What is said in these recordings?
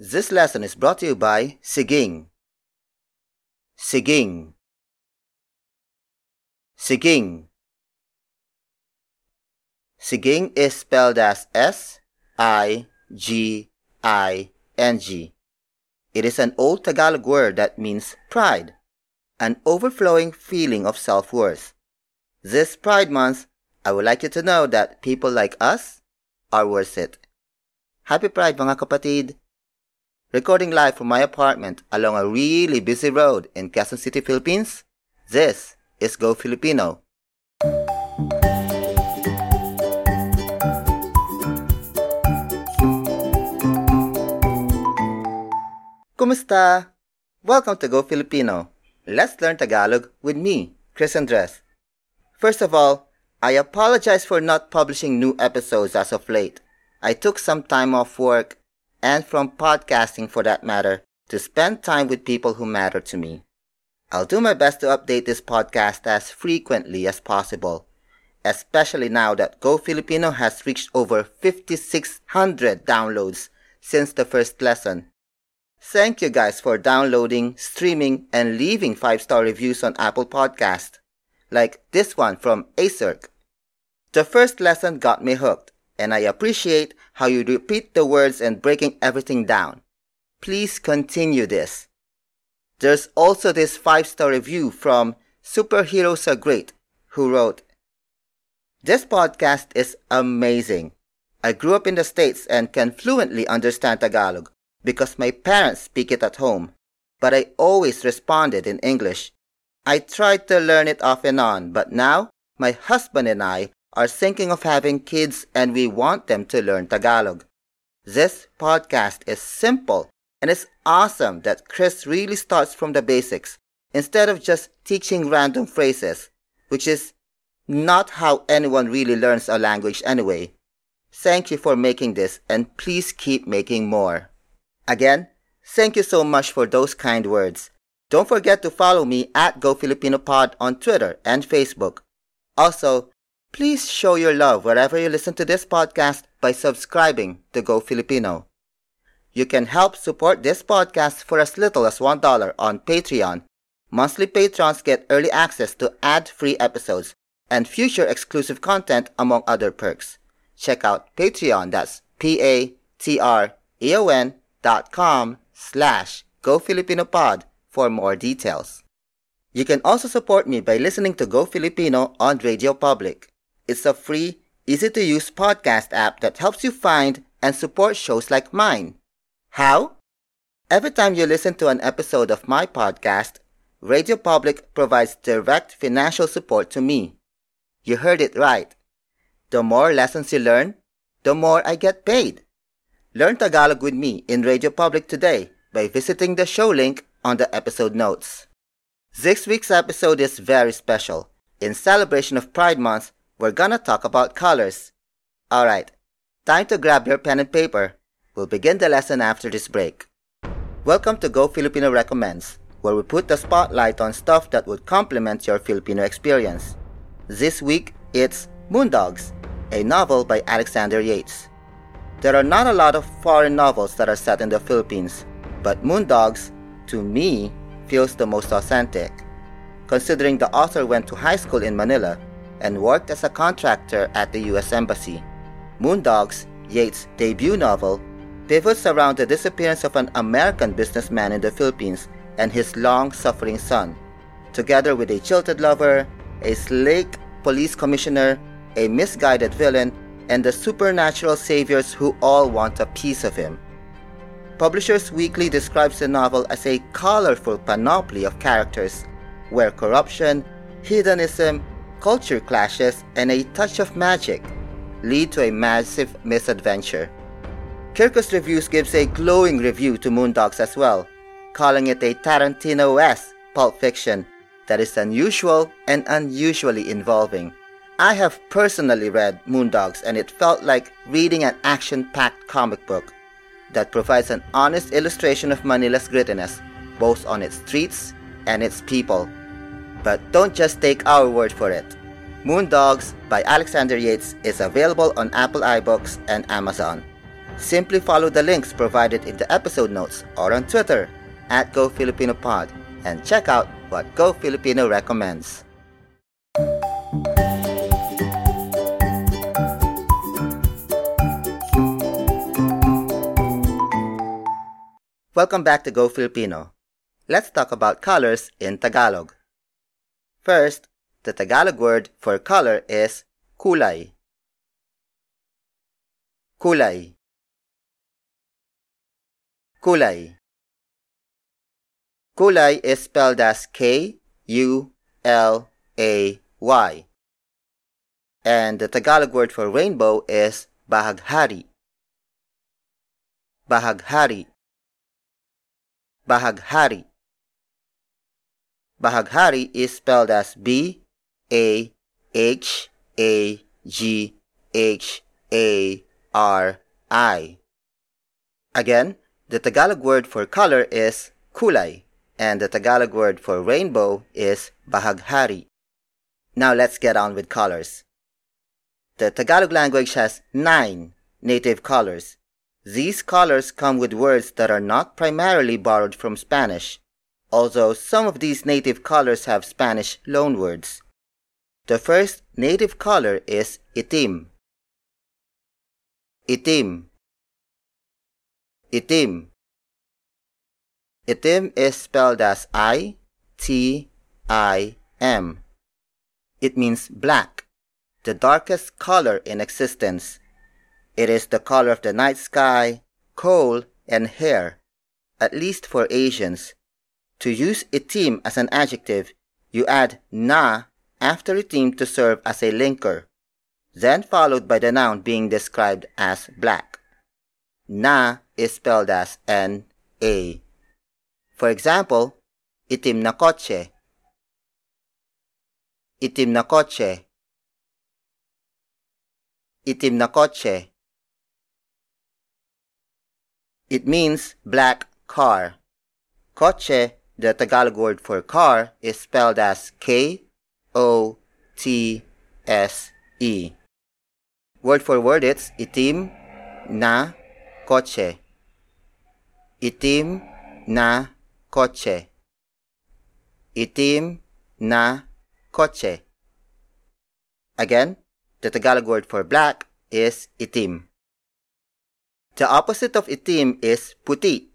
This lesson is brought to you by Siging. Siging. Siging. Siging is spelled as S I G I N G. It is an old Tagalog word that means pride, an overflowing feeling of self worth. This Pride Month, I would like you to know that people like us are worth it. Happy Pride mga kapatid! Recording live from my apartment along a really busy road in Quezon City, Philippines, this is Go Filipino. Kumusta? Welcome to Go Filipino. Let's learn Tagalog with me, Chris Andres. First of all, I apologize for not publishing new episodes as of late. I took some time off work and from podcasting for that matter to spend time with people who matter to me. I'll do my best to update this podcast as frequently as possible, especially now that Go Filipino has reached over 5,600 downloads since the first lesson. Thank you guys for downloading, streaming, and leaving 5-star reviews on Apple Podcast, like this one from Acerk. The first lesson got me hooked, and I appreciate how you repeat the words and breaking everything down. Please continue this. There's also this 5-star review from Superheroes Are Great, who wrote, This podcast is amazing. I grew up in the States and can fluently understand Tagalog because my parents speak it at home, but I always responded in English. I tried to learn it off and on, but now my husband and I are thinking of having kids and we want them to learn Tagalog. This podcast is simple and it's awesome that Chris really starts from the basics instead of just teaching random phrases, which is not how anyone really learns a language anyway. Thank you for making this and please keep making more. Again, thank you so much for those kind words. Don't forget to follow me at GoFilipinoPod on Twitter and Facebook. Also, please show your love wherever you listen to this podcast by subscribing to Go Filipino. You can help support this podcast for as little as $1 on Patreon. Monthly patrons get early access to ad-free episodes and future exclusive content among other perks. Check out Patreon, that's P-A-T-R-E-O-N dot com slash GoFilipinoPod for more details. You can also support me by listening to Go Filipino on Radio Public. It's a free, easy to use podcast app that helps you find and support shows like mine. How? Every time you listen to an episode of my podcast, Radio Public provides direct financial support to me. You heard it right. The more lessons you learn, the more I get paid. Learn Tagalog with me in Radio Public today by visiting the show link on the episode notes. This week's episode is very special. In celebration of Pride Month, we're gonna talk about colors. Alright, time to grab your pen and paper. We'll begin the lesson after this break. Welcome to Go Filipino Recommends, where we put the spotlight on stuff that would complement your Filipino experience. This week, it's Moondogs, a novel by Alexander Yates. There are not a lot of foreign novels that are set in the Philippines, but Moondogs, to me, feels the most authentic. Considering the author went to high school in Manila and worked as a contractor at the US Embassy, Moondogs, Yates' debut novel, pivots around the disappearance of an American businessman in the Philippines and his long suffering son, together with a jilted lover, a slick police commissioner, a misguided villain, and the supernatural saviors who all want a piece of him. Publishers Weekly describes the novel as a colorful panoply of characters, where corruption, hedonism, culture clashes, and a touch of magic lead to a massive misadventure. Kirkus Reviews gives a glowing review to Moondogs as well, calling it a Tarantino-esque pulp fiction that is unusual and unusually involving. I have personally read Moondogs and it felt like reading an action-packed comic book that provides an honest illustration of Manila's grittiness, both on its streets and its people. But don't just take our word for it. Moondogs by Alexander Yates is available on Apple iBooks and Amazon. Simply follow the links provided in the episode notes or on Twitter at GoFilipinoPod and check out what Go Filipino recommends. Welcome back to Go Filipino. Let's talk about colors in Tagalog. First, the Tagalog word for color is kulay. Kulay. Kulay. Kulay is spelled as K U L A Y. And the Tagalog word for rainbow is bahaghari. Bahaghari. Bahaghari. Bahaghari is spelled as B A H A G H A R I. Again, the Tagalog word for color is kulay, and the Tagalog word for rainbow is bahaghari. Now let's get on with colors. The Tagalog language has nine native colors. These colors come with words that are not primarily borrowed from Spanish, although some of these native colors have Spanish loanwords. The first native color is itim. Itim. Itim. Itim is spelled as I T I M. It means black, the darkest color in existence. It is the color of the night sky, coal, and hair, at least for Asians. To use itim as an adjective, you add na after itim to serve as a linker, then followed by the noun being described as black. Na is spelled as N-A. For example, itim na kotse. Itim na kotse. Itim na kotse. It means black car. Kotse, the Tagalog word for car, is spelled as K O T S E. Word for word, it's itim na kotse. Itim na kotse. Itim na kotse. Again, the Tagalog word for black is itim. The opposite of itim is puti.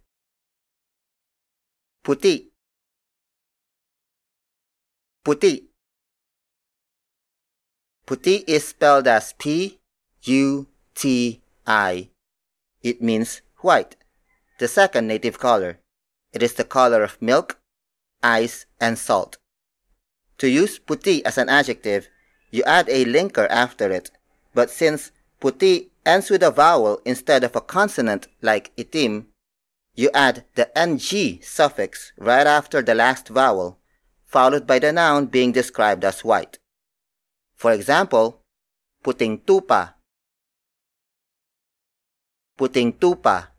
Puti. Puti. Puti is spelled as P U T I. It means white the second native color. It is the color of milk, ice, and salt. To use puti as an adjective, you add a linker after it, but since puti ends with a vowel instead of a consonant like itim, you add the ng suffix right after the last vowel, followed by the noun being described as white. For example, puting tupa, puting tupa,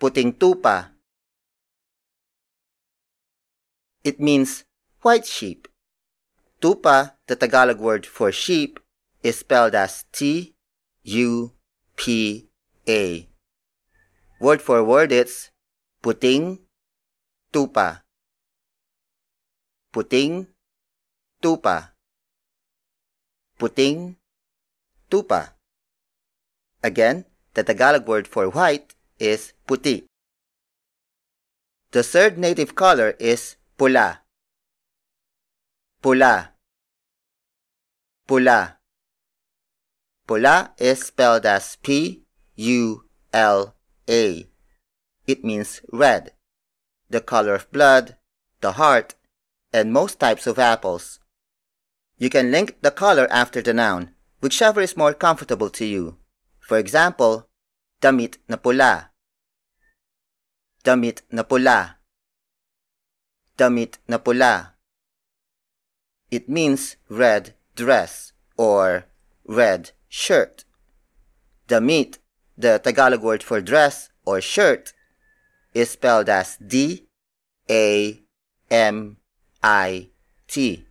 puting tupa. It means white sheep. Tupa, the Tagalog word for sheep, is spelled as T U P A. Word for word it's puting tupa. Puting tupa. Puting tupa. Again, the Tagalog word for white is puti. The third native color is pula. Pula. Pula. Pula is spelled as P U L A. It means red, the color of blood, the heart, and most types of apples. You can link the color after the noun, whichever is more comfortable to you. For example, damit na pula. Damit na pula. Damit na pula. It means red dress or red shirt. Damit, the Tagalog word for dress or shirt, is spelled as D A M I T.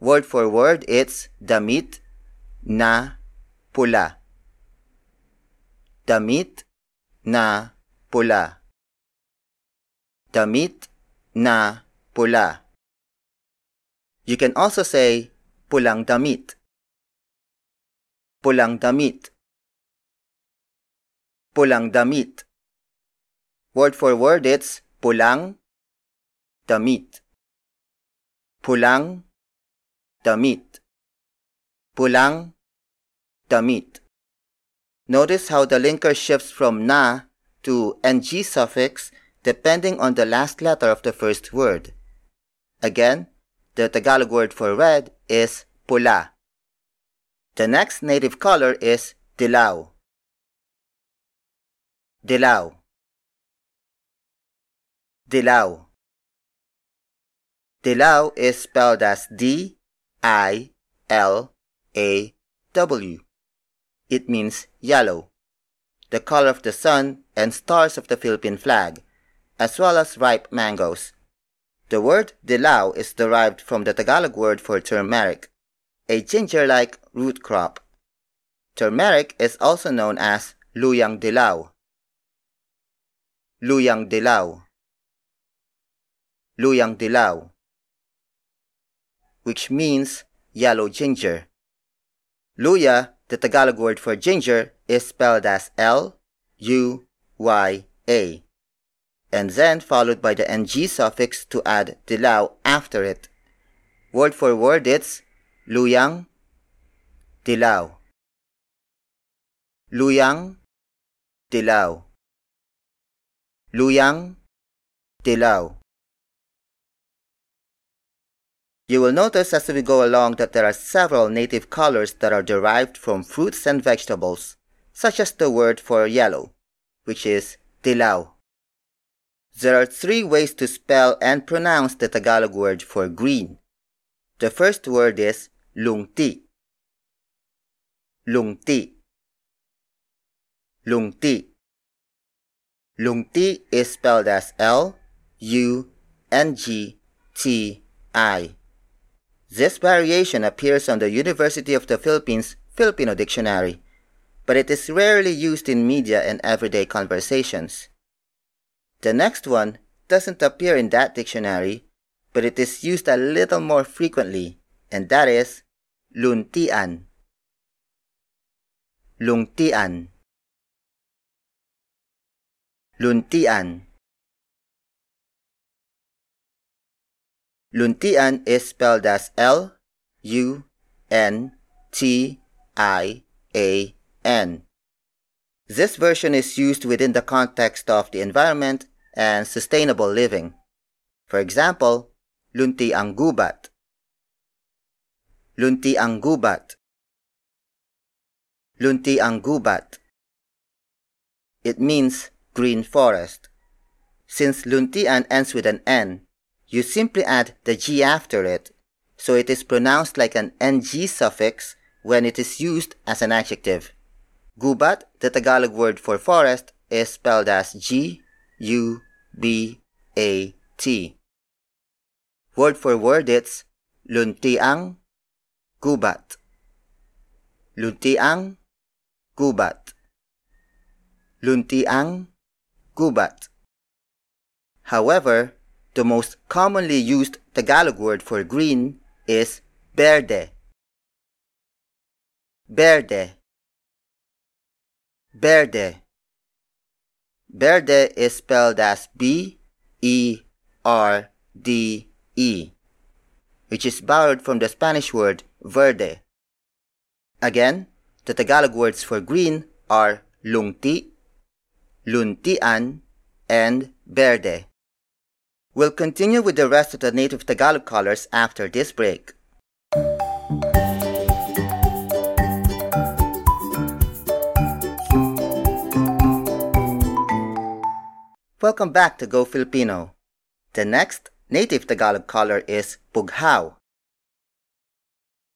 Word for word, it's damit na pula. damit na pula. Damit na pula. You can also say pulang damit. Pulang damit. Pulang damit. Word for word it's pulang damit. Pulang damit. Pulang damit. Notice how the linker shifts from na to ng suffix depending on the last letter of the first word. Again, the Tagalog word for red is pula. The next native color is dilaw. Dilaw. Dilaw. Dilaw is spelled as D I L A W. It means yellow, the color of the sun and stars of the Philippine flag, as well as ripe mangoes. The word dilaw is derived from the Tagalog word for turmeric, a ginger-like root crop. Turmeric is also known as luyang dilaw. Luyang dilaw. Luyang dilaw which means yellow ginger. Luya, the Tagalog word for ginger, is spelled as L U Y A, and then followed by the ng suffix to add dilaw after it. Word for word, it's luyang, dilaw. Luyang, dilaw. Luyang, dilaw. You will notice as we go along that there are several native colors that are derived from fruits and vegetables, such as the word for yellow, which is dilaw. There are three ways to spell and pronounce the Tagalog word for green. The first word is lungti. Lungti. Lungti. Lungti is spelled as L U N G T I. This variation appears on the University of the Philippines Filipino Dictionary, but it is rarely used in media and everyday conversations. The next one doesn't appear in that dictionary, but it is used a little more frequently, and that is luntian. Lungtian. Luntian. Luntian is spelled as L U N T I A N. This version is used within the context of the environment and sustainable living. For example, lunti ang gubat. Lunti ang gubat. Lunti ang gubat. It means green forest. Since luntian ends with an N, you simply add the G after it, so it is pronounced like an ng suffix when it is used as an adjective. Gubat, the Tagalog word for forest, is spelled as G U B A T. Word for word it's luntiang gubat. Luntiang gubat. Luntiang gubat. However, the most commonly used Tagalog word for green is berde. Berde. Berde. Berde is spelled as B E R D E, which is borrowed from the Spanish word verde. Again, the Tagalog words for green are lungti, luntian, and berde. We'll continue with the rest of the native Tagalog colors after this break. Welcome back to Go Filipino. The next native Tagalog color is Bughaw.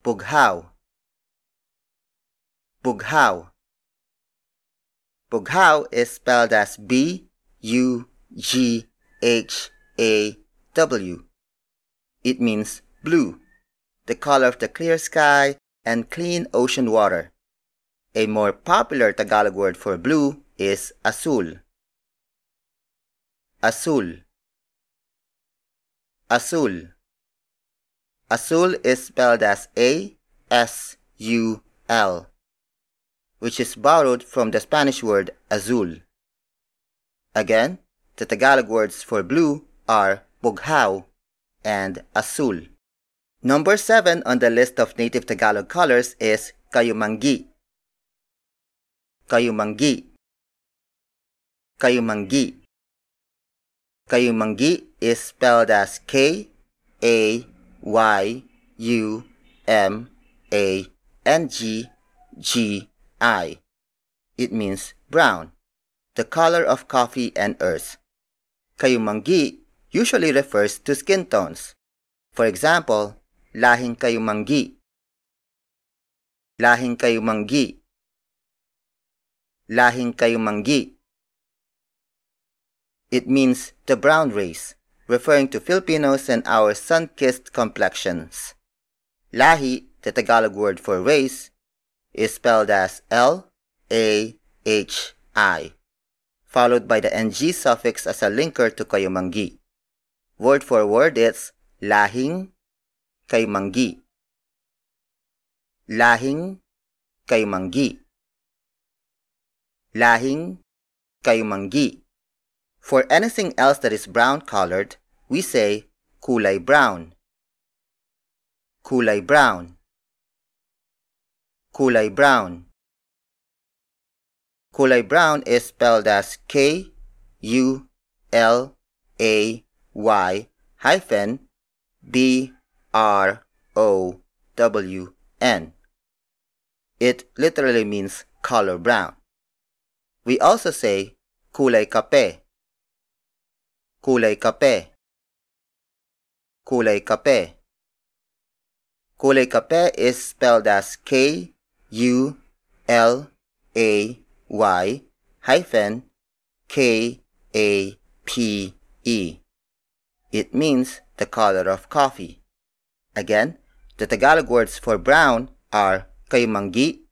Bughaw. Bughaw. Bughaw is spelled as B U G H a W. It means blue, the color of the clear sky and clean ocean water. A more popular Tagalog word for blue is asul. Asul. Asul. Asul is spelled as A S U L, which is borrowed from the Spanish word azul. Again, the Tagalog words for blue are bughaw and asul. Number 7 on the list of native Tagalog colors is kayumanggi. Kayumanggi. Kayumanggi. Kayumanggi is spelled as K A Y U M A N G G I. It means brown, the color of coffee and earth. Kayumanggi usually refers to skin tones. For example, lahing kayumanggi. Lahing kayumanggi. Lahing kayumanggi. It means the brown race, referring to Filipinos and our sun-kissed complexions. Lahi, the Tagalog word for race, is spelled as L-A-H-I, followed by the NG suffix as a linker to Kayumanggi. Word for word it's lahing Kayumanggi. Lahing Kayumanggi. Lahing Kayumanggi. For anything else that is brown colored, we say kulay brown. Kulay brown. Kulay brown. Kulay brown is spelled as K U L A Y hyphen B R O W N. It literally means color brown. We also say kulay kape kulay kape kulay kape kulay kape is spelled as K U L A Y hyphen K A P E. It means the color of coffee. Again, the Tagalog words for brown are kayumanggi,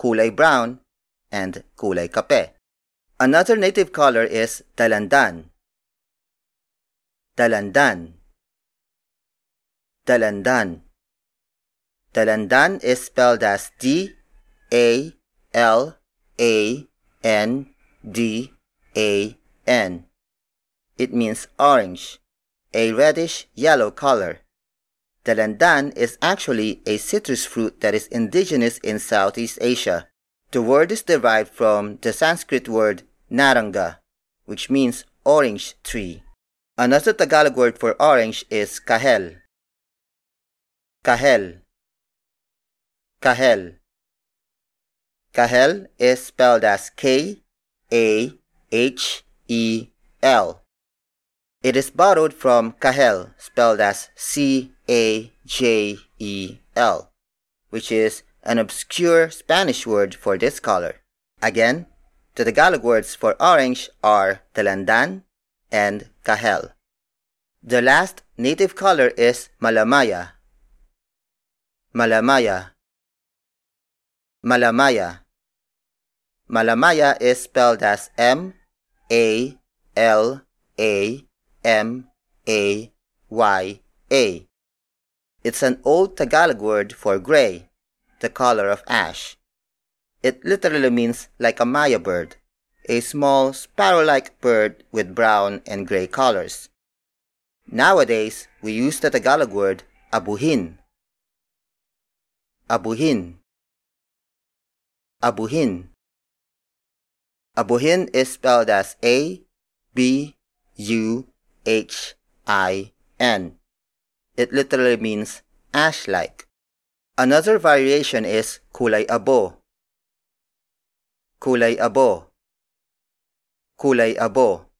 kulay brown, and kulay kape. Another native color is dalandan, Dalandan. Dalandan. Dalandan is spelled as D A L A N D A N. It means orange, a reddish yellow color. Dalandan is actually a citrus fruit that is indigenous in Southeast Asia. The word is derived from the Sanskrit word naranga, which means orange tree. Another Tagalog word for orange is kahel. Kahel. Kahel. Kahel is spelled as K A H E L. It is borrowed from Cajel, spelled as C A J E L, which is an obscure Spanish word for this color. Again, the Tagalog words for orange are dalandan and kahel. The last native color is malamaya. Malamaya. Malamaya. Malamaya is spelled as M A L A M A Y A. It's an old Tagalog word for gray, the color of ash. It literally means like a maya bird a small sparrow-like bird with brown and gray colors. Nowadays, we use the Tagalog word abuhin. Abuhin. Abuhin. Abuhin is spelled as A B U H I N. It literally means ash-like. Another variation is kulay abo. Kulay abo. Kulay Abo.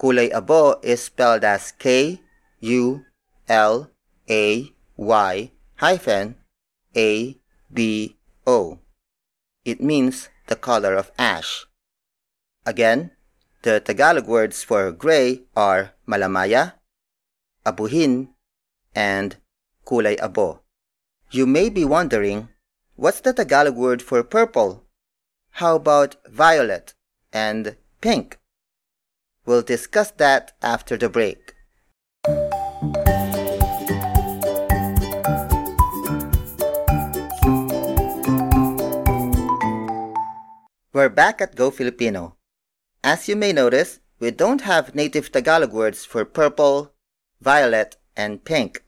Kulay Abo is spelled as K U L A Y hyphen A B O. It means the color of ash. Again, the Tagalog words for gray are malamaya, abuhin, and kulay abo. You may be wondering, What's the Tagalog word for purple? How about violet and pink? We'll discuss that after the break. We're back at Go Filipino. As you may notice, we don't have native Tagalog words for purple, violet, and pink.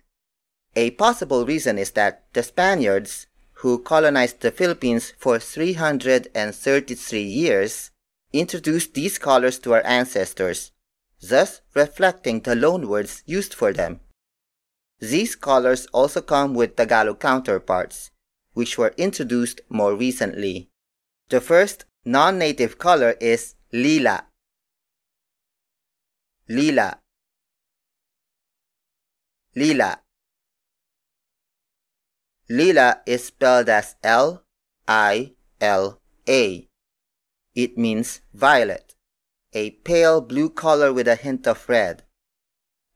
A possible reason is that the Spaniards, who colonized the Philippines for 333 years, introduced these colors to our ancestors, thus reflecting the loanwords used for them. These colors also come with Tagalog counterparts, which were introduced more recently. The first non-native color is lila. Lila. Lila. Lila is spelled as L I L A. It means violet, a pale blue color with a hint of red.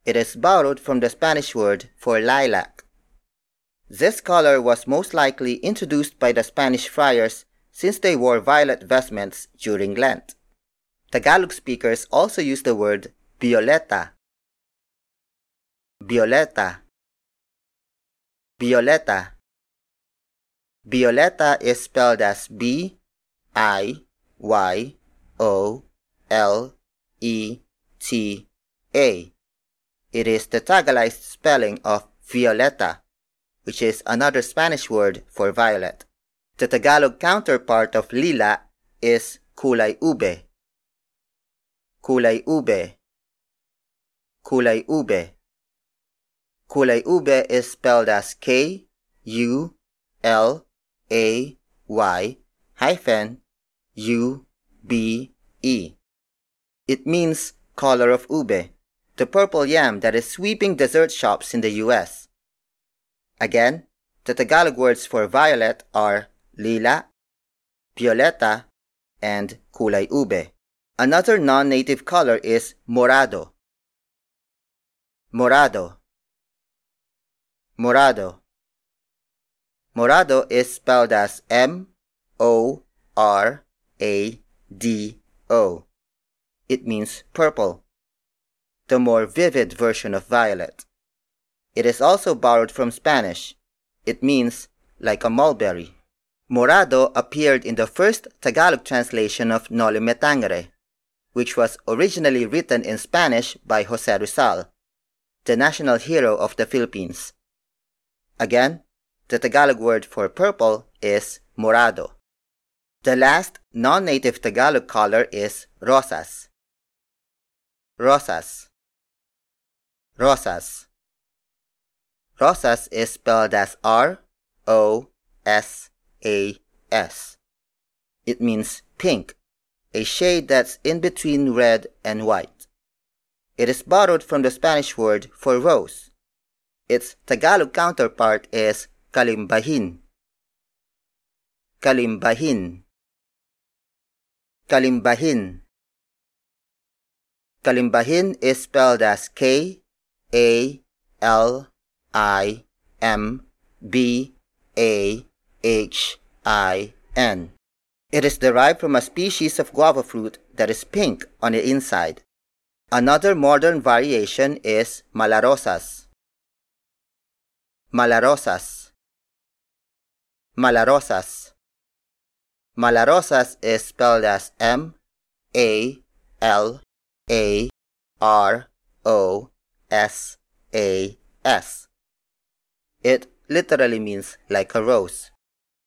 It is borrowed from the Spanish word for lilac. This color was most likely introduced by the Spanish friars since they wore violet vestments during Lent. Tagalog speakers also use the word biyoleta. Biyoleta. Biyoleta. Biyoleta is spelled as B I Y O L E T A. It is the Tagalized spelling of Violeta, which is another Spanish word for violet. The Tagalog counterpart of lila is kulay ube. Kulay ube. Kulay ube. Kulay ube is spelled as K U L A Y hyphen U B E. It means color of ube, the purple yam that is sweeping dessert shops in the US. Again, the Tagalog words for violet are lila, biyoleta, and kulay ube. Another non-native color is morado. Morado. Morado. Morado is spelled as M O R A D O. It means purple, the more vivid version of violet. It is also borrowed from Spanish. It means like a mulberry. Morado appeared in the first Tagalog translation of Noli Me Tangere, which was originally written in Spanish by Jose Rizal, the national hero of the Philippines. Again, the Tagalog word for purple is morado. The last non-native Tagalog color is rosas. Rosas. Rosas. Rosas is spelled as R O S A S. It means pink, a shade that's in between red and white. It is borrowed from the Spanish word for rose. Its Tagalog counterpart is kalimbahin. Kalimbahin. Kalimbahin. Kalimbahin is spelled as K A L I M B A H I N. It is derived from a species of guava fruit that is pink on the inside. Another modern variation is malarosas. Malarosas. Malarosas. Malarosas is spelled as M A L A R O S A S. It literally means like a rose.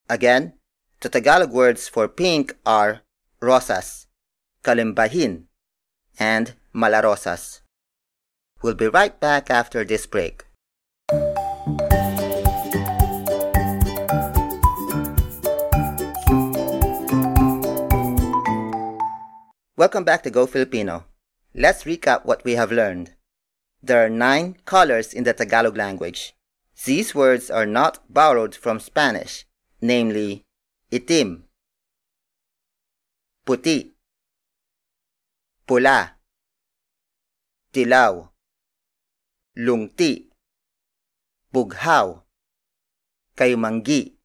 Again, the Tagalog words for pink are rosas, kalimbahin, and malarosas. We'll be right back after this break. Welcome back to Go Filipino. Let's recap what we have learned. There are nine colors in the Tagalog language. These words are not borrowed from Spanish namely itim, puti, pula, dilaw, lungti, bughaw, kayumanggi,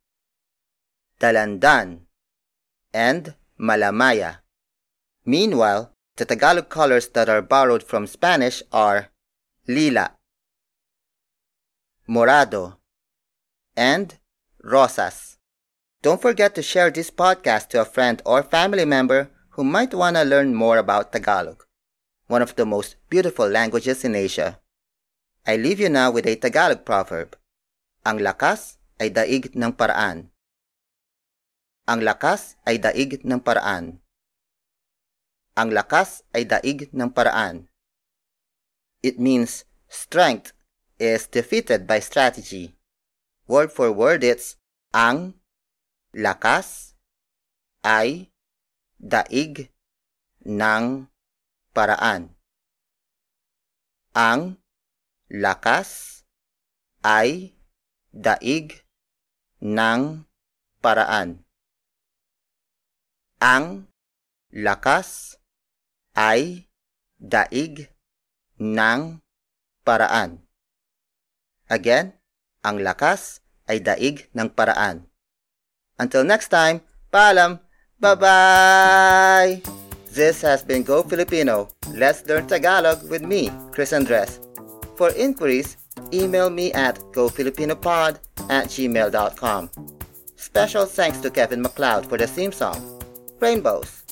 dalandan, and malamaya. Meanwhile, the Tagalog colors that are borrowed from Spanish are lila, morado, and rosas. Don't forget to share this podcast to a friend or family member who might want to learn more about Tagalog, one of the most beautiful languages in Asia. I leave you now with a Tagalog proverb. Ang lakas ay daig ng paraan. Ang lakas ay daig ng paraan. Ang lakas ay daig ng paraan. It means strength is defeated by strategy. Word for word it's ang lakas ay daig ng paraan. Ang lakas ay daig ng paraan. Ang lakas ay daig ng paraan. Again, ang lakas ay daig ng paraan. Until next time, paalam! Bye-bye! This has been Go Filipino. Let's learn Tagalog with me, Chris Andres. For inquiries, email me at gofilipinopod at gmail.com. Special thanks to Kevin MacLeod for the theme song, Rainbows.